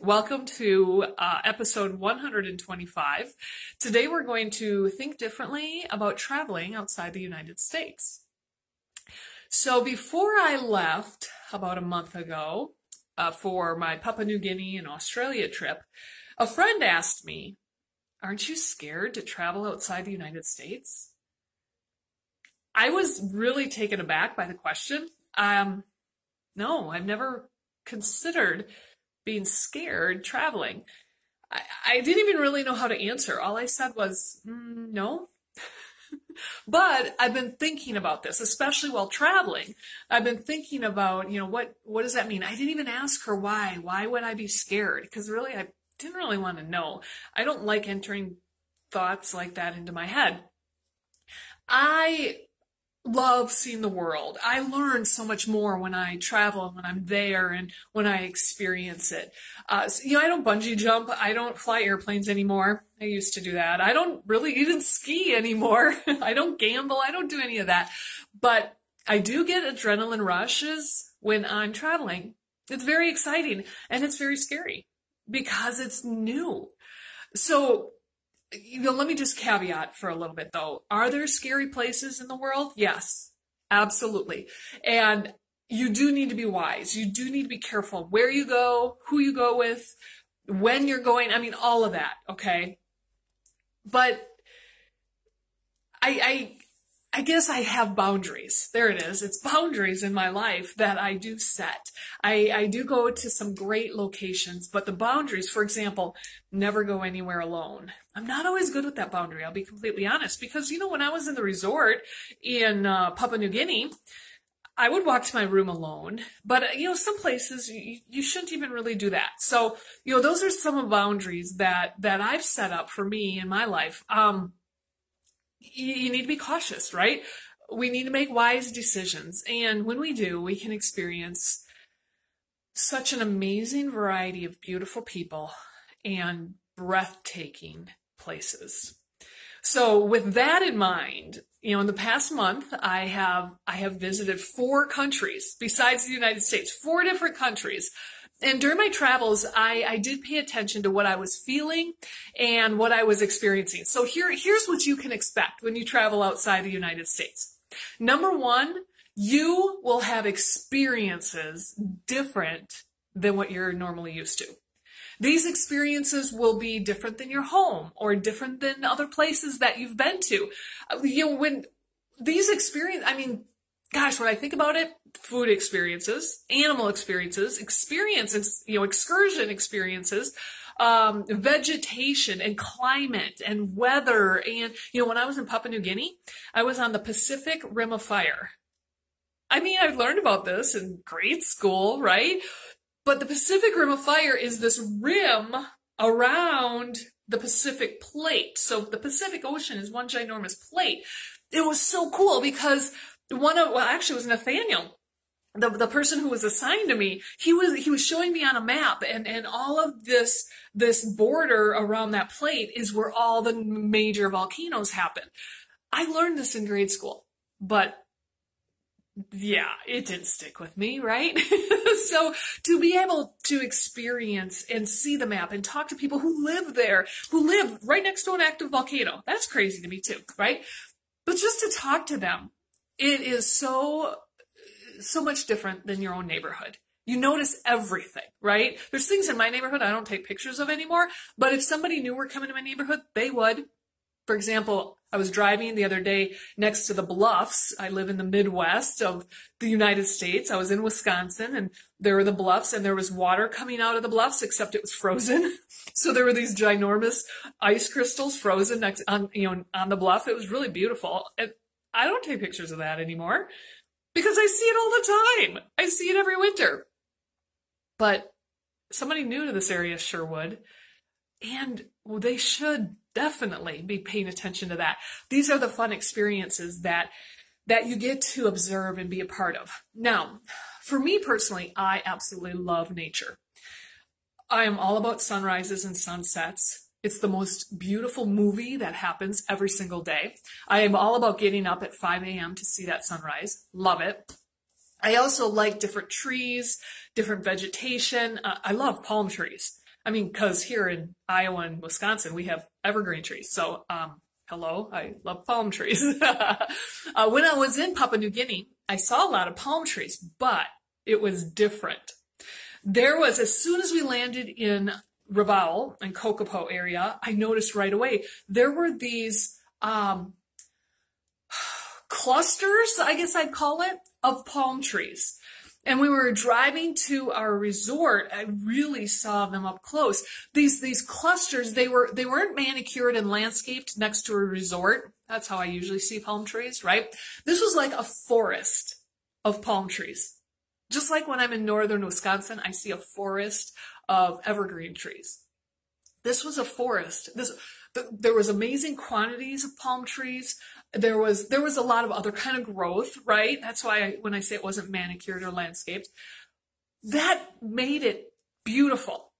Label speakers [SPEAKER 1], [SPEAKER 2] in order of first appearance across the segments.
[SPEAKER 1] Welcome to uh, episode 125. Today we're going to think differently about traveling outside the United States. So before I left about a month ago uh, for my Papua New Guinea and Australia trip, a friend asked me, Aren't you scared to travel outside the United States? I was really taken aback by the question. Um, no, I've never considered being scared traveling. I, I didn't even really know how to answer. All I said was, mm, no. but I've been thinking about this, especially while traveling. I've been thinking about, you know, what, what does that mean? I didn't even ask her why. Why would I be scared? Because really, I didn't really want to know. I don't like entering thoughts like that into my head. I love seeing the world. I learn so much more when I travel and when I'm there and when I experience it. Uh, so, you know, I don't bungee jump. I don't fly airplanes anymore. I used to do that. I don't really even ski anymore. I don't gamble. I don't do any of that. But I do get adrenaline rushes when I'm traveling. It's very exciting and it's very scary because it's new. So you know, let me just caveat for a little bit though. Are there scary places in the world? Yes, absolutely. And you do need to be wise. You do need to be careful where you go, who you go with, when you're going. I mean, all of that. Okay. But I, I, I guess I have boundaries. There it is. It's boundaries in my life that I do set. I, I do go to some great locations, but the boundaries, for example, never go anywhere alone. I'm not always good with that boundary. I'll be completely honest because, you know, when I was in the resort in uh, Papua New Guinea, I would walk to my room alone, but uh, you know, some places you, you, shouldn't even really do that. So, you know, those are some boundaries that, that I've set up for me in my life. Um, you, need to be cautious, right? We need to make wise decisions. And when we do, we can experience such an amazing variety of beautiful people and breathtaking places. So with that in mind, you know, in the past month, I have, I have visited four countries besides the United States, four different countries and during my travels, I, I did pay attention to what I was feeling and what I was experiencing. So here, here's what you can expect when you travel outside the United States. Number one, you will have experiences different than what you're normally used to. These experiences will be different than your home or different than other places that you've been to. You know, when these experience, I mean, gosh, when I think about it, food experiences, animal experiences, experiences, you know, excursion experiences, um, vegetation and climate and weather. And, you know, when I was in Papua New Guinea, I was on the Pacific Rim of Fire. I mean, I've learned about this in grade school, right? But the Pacific Rim of Fire is this rim around the Pacific plate. So the Pacific Ocean is one ginormous plate. It was so cool because one of, well, actually it was Nathaniel the, the person who was assigned to me, he was, he was showing me on a map and, and all of this, this border around that plate is where all the major volcanoes happen. I learned this in grade school, but yeah, it didn't stick with me, right? so to be able to experience and see the map and talk to people who live there, who live right next to an active volcano, that's crazy to me too, right? But just to talk to them, it is so so much different than your own neighborhood. You notice everything, right? There's things in my neighborhood I don't take pictures of anymore, but if somebody knew were coming to my neighborhood, they would. For example, I was driving the other day next to the bluffs. I live in the Midwest of the United States. I was in Wisconsin and there were the bluffs and there was water coming out of the bluffs, except it was frozen. so there were these ginormous ice crystals frozen next on, you know, on the bluff. It was really beautiful. I don't take pictures of that anymore because I see it all the time. I see it every winter. But somebody new to this area sure would. And they should definitely be paying attention to that. These are the fun experiences that that you get to observe and be a part of. Now, for me personally, I absolutely love nature. I am all about sunrises and sunsets. It's the most beautiful movie that happens every single day. I am all about getting up at 5 a.m. to see that sunrise. Love it. I also like different trees, different vegetation. Uh, I love palm trees. I mean, because here in Iowa and Wisconsin, we have evergreen trees. So, um, hello, I love palm trees. uh, when I was in Papua New Guinea, I saw a lot of palm trees, but it was different. There was, as soon as we landed in Rabaul and Kokopo area, I noticed right away there were these um, clusters, I guess I'd call it, of palm trees. And we were driving to our resort, I really saw them up close. These these clusters, they were they weren't manicured and landscaped next to a resort. That's how I usually see palm trees, right? This was like a forest of palm trees. Just like when I'm in northern Wisconsin, I see a forest of evergreen trees. This was a forest. This there was amazing quantities of palm trees. There was there was a lot of other kind of growth, right? That's why I, when I say it wasn't manicured or landscaped, that made it beautiful.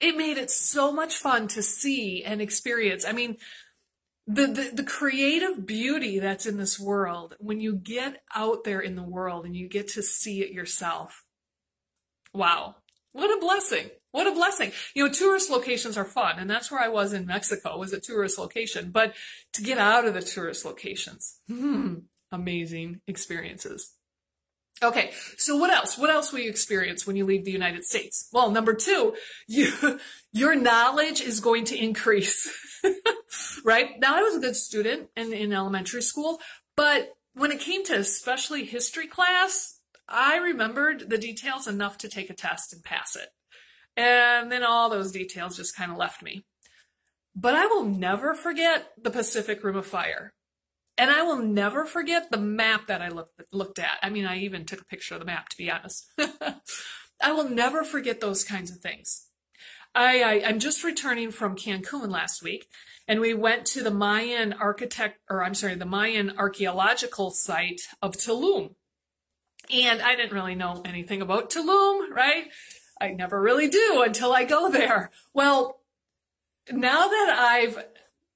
[SPEAKER 1] It made it so much fun to see and experience. I mean, the, the, the creative beauty that's in this world, when you get out there in the world and you get to see it yourself, wow, what a blessing. What a blessing. You know, tourist locations are fun, and that's where I was in Mexico, was a tourist location. But to get out of the tourist locations, hmm, amazing experiences. Okay, so what else? What else will you experience when you leave the United States? Well, number two, you, your knowledge is going to increase, right? Now, I was a good student in, in elementary school, but when it came to especially history class, I remembered the details enough to take a test and pass it. And then all those details just kind of left me. But I will never forget the Pacific Rim of Fire. And I will never forget the map that I looked, looked at. I mean, I even took a picture of the map, to be honest. I will never forget those kinds of things. I, I, I'm just returning from Cancun last week, and we went to the Mayan architect, or I'm sorry, the Mayan archaeological site of Tulum. And I didn't really know anything about Tulum, right? I never really do until I go there. Well, now that I've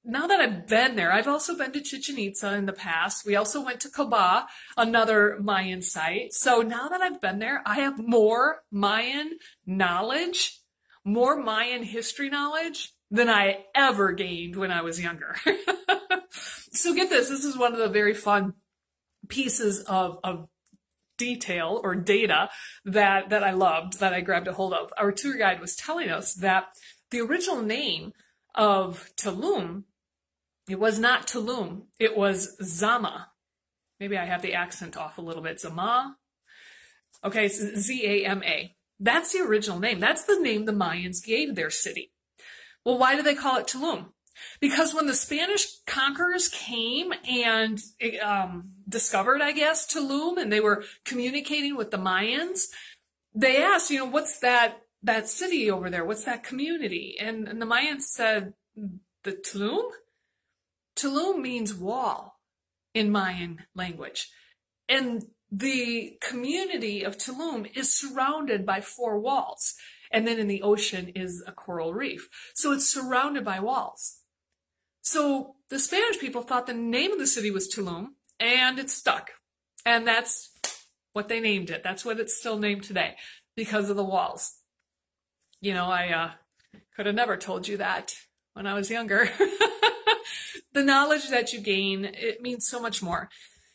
[SPEAKER 1] now that I've been there, I've also been to Chichen Itza in the past. We also went to Coba, another Mayan site. So now that I've been there, I have more Mayan knowledge, more Mayan history knowledge than I ever gained when I was younger. so get this, this is one of the very fun pieces of, of detail or data that, that I loved, that I grabbed a hold of. Our tour guide was telling us that the original name of Tulum, it was not Tulum, it was Zama. Maybe I have the accent off a little bit. Zama. Okay, Z-A-M-A. That's the original name. That's the name the Mayans gave their city. Well, why do they call it Tulum? Because when the Spanish conquerors came and um, discovered, I guess, Tulum, and they were communicating with the Mayans, they asked, you know, what's that that city over there? What's that community? And, and the Mayans said, the Tulum? Tulum means wall in Mayan language. And the community of Tulum is surrounded by four walls. And then in the ocean is a coral reef. So it's surrounded by walls. So the Spanish people thought the name of the city was Tulum, and it stuck. And that's what they named it. That's what it's still named today because of the walls. You know, I uh, could have never told you that when I was younger. the knowledge that you gain, it means so much more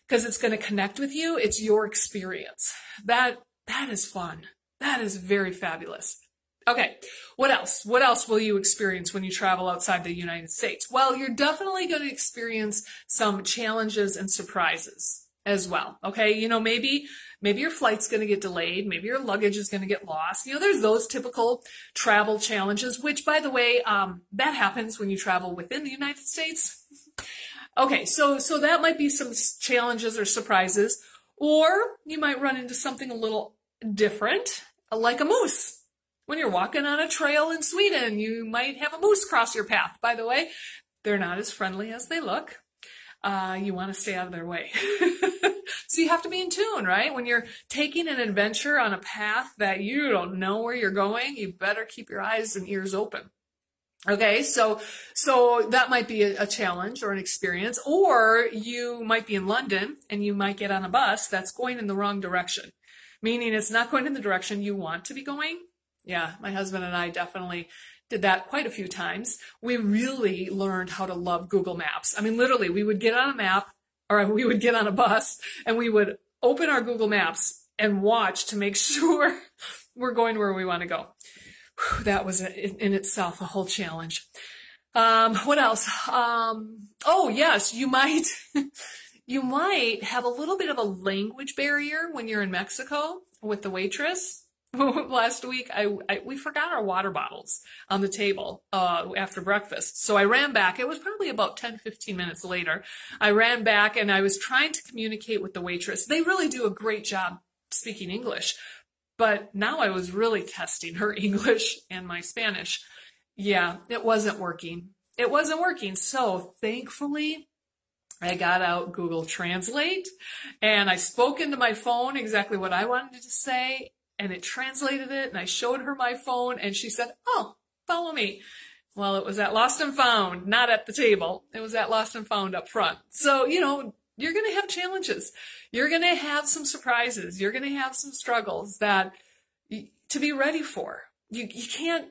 [SPEAKER 1] because it's going to connect with you. It's your experience. That, that is fun. That is very fabulous. Okay, what else? What else will you experience when you travel outside the United States? Well, you're definitely going to experience some challenges and surprises as well. Okay, you know, maybe maybe your flight's going to get delayed, maybe your luggage is going to get lost. You know, there's those typical travel challenges, which, by the way, um, that happens when you travel within the United States. Okay, so so that might be some challenges or surprises, or you might run into something a little different, like a moose when you're walking on a trail in Sweden, you might have a moose cross your path. By the way, they're not as friendly as they look. Uh, you want to stay out of their way. so you have to be in tune, right? When you're taking an adventure on a path that you don't know where you're going, you better keep your eyes and ears open. Okay, so so that might be a, a, challenge or an experience, or you might be in London and you might get on a bus that's going in the wrong direction, meaning it's not going in the direction you want to be going, yeah, my husband and I definitely did that quite a few times. We really learned how to love Google Maps. I mean, literally, we would get on a map or we would get on a bus and we would open our Google Maps and watch to make sure we're going where we want to go. Whew, that was in itself a whole challenge. Um, what else? Um, oh yes, you might, you might have a little bit of a language barrier when you're in Mexico with the waitress. Last week, I, I, we forgot our water bottles on the table uh, after breakfast. So I ran back. It was probably about 10, 15 minutes later. I ran back and I was trying to communicate with the waitress. They really do a great job speaking English, but now I was really testing her English and my Spanish. Yeah, it wasn't working. It wasn't working. So thankfully, I got out Google Translate and I spoke into my phone exactly what I wanted to say and it translated it and I showed her my phone and she said, Oh, follow me. Well, it was at Lost and Found, not at the table. It was at Lost and Found up front. So, you know, you're going to have challenges. You're going to have some surprises. You're going to have some struggles that to be ready for. You, you can't,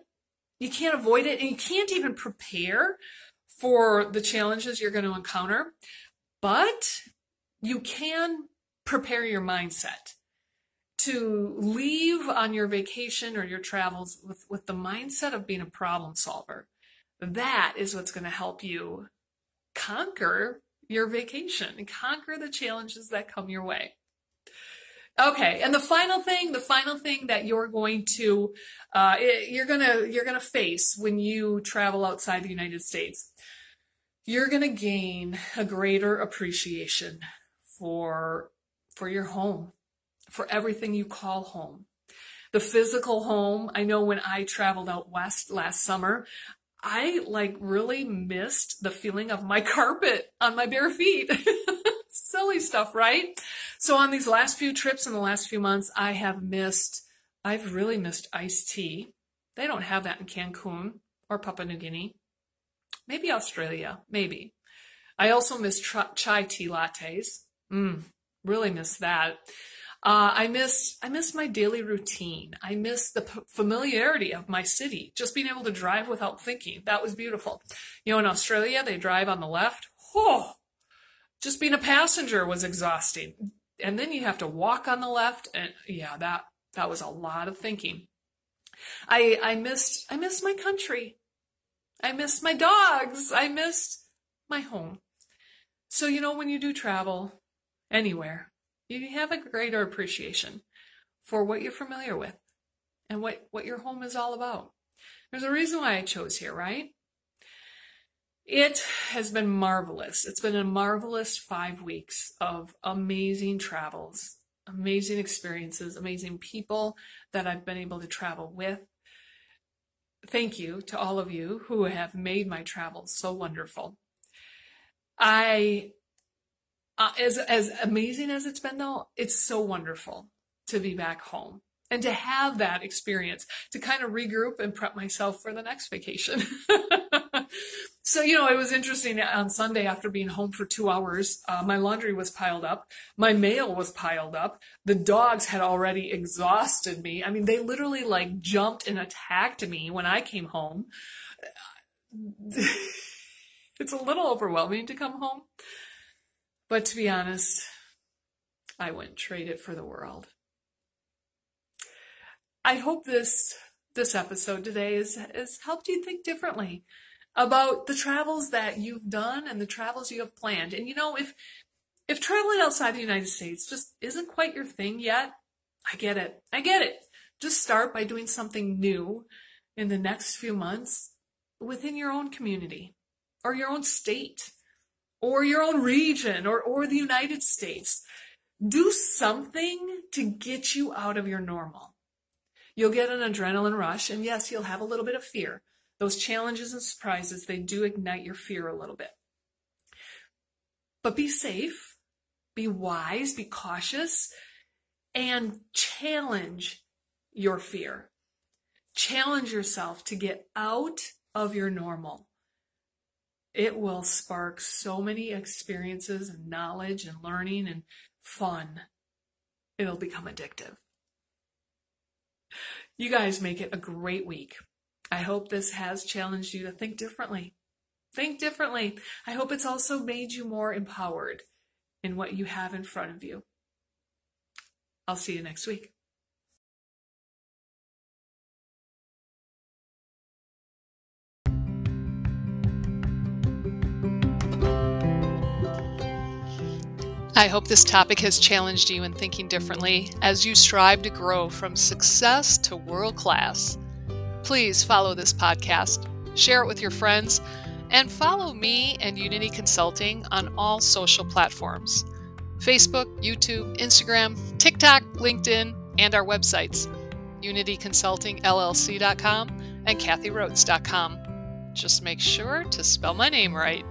[SPEAKER 1] you can't avoid it and you can't even prepare for the challenges you're going to encounter, but you can prepare your mindset to leave on your vacation or your travels with, with the mindset of being a problem solver. That is what's going to help you conquer your vacation and conquer the challenges that come your way. Okay, and the final thing, the final thing that you're going to, uh, you're gonna, you're gonna face when you travel outside the United States, you're gonna gain a greater appreciation for, for your home, for everything you call home. The physical home, I know when I traveled out west last summer, I like really missed the feeling of my carpet on my bare feet. Silly stuff, right? So on these last few trips in the last few months, I have missed, I've really missed iced tea. They don't have that in Cancun or Papua New Guinea. Maybe Australia, maybe. I also miss chai tea lattes. Mmm, really miss that. Uh, I missed I miss my daily routine. I missed the p- familiarity of my city. Just being able to drive without thinking. That was beautiful. You know, in Australia, they drive on the left. Oh, just being a passenger was exhausting. And then you have to walk on the left, and yeah, that that was a lot of thinking. I I missed I missed my country. I missed my dogs. I missed my home. So you know, when you do travel anywhere, you have a greater appreciation for what you're familiar with and what, what your home is all about. There's a reason why I chose here, right? It has been marvelous. It's been a marvelous five weeks of amazing travels, amazing experiences, amazing people that I've been able to travel with. Thank you to all of you who have made my travels so wonderful. I uh, as as amazing as it's been though, it's so wonderful to be back home and to have that experience to kind of regroup and prep myself for the next vacation. so, you know, it was interesting on Sunday after being home for two hours, uh, my laundry was piled up. My mail was piled up. The dogs had already exhausted me. I mean, they literally like jumped and attacked me when I came home. it's a little overwhelming to come home. But to be honest, I wouldn't trade it for the world. I hope this this episode today has, has helped you think differently about the travels that you've done and the travels you have planned. And you know, if if traveling outside the United States just isn't quite your thing yet, I get it. I get it. Just start by doing something new in the next few months within your own community or your own state or your own region or, or the United States. Do something to get you out of your normal. You'll get an adrenaline rush, and yes, you'll have a little bit of fear. Those challenges and surprises, they do ignite your fear a little bit. But be safe, be wise, be cautious, and challenge your fear. Challenge yourself to get out of your normal it will spark so many experiences and knowledge and learning and fun. It'll become addictive. You guys make it a great week. I hope this has challenged you to think differently. Think differently. I hope it's also made you more empowered in what you have in front of you. I'll see you next week. I hope this topic has challenged you in thinking differently as you strive to grow from success to world class. Please follow this podcast, share it with your friends, and follow me and Unity Consulting on all social platforms Facebook, YouTube, Instagram, TikTok, LinkedIn, and our websites unityconsultingllc.com and kathyrotes.com. Just make sure to spell my name right.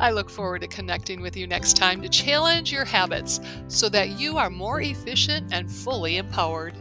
[SPEAKER 1] I look forward to connecting with you next time to challenge your habits so that you are more efficient and fully empowered.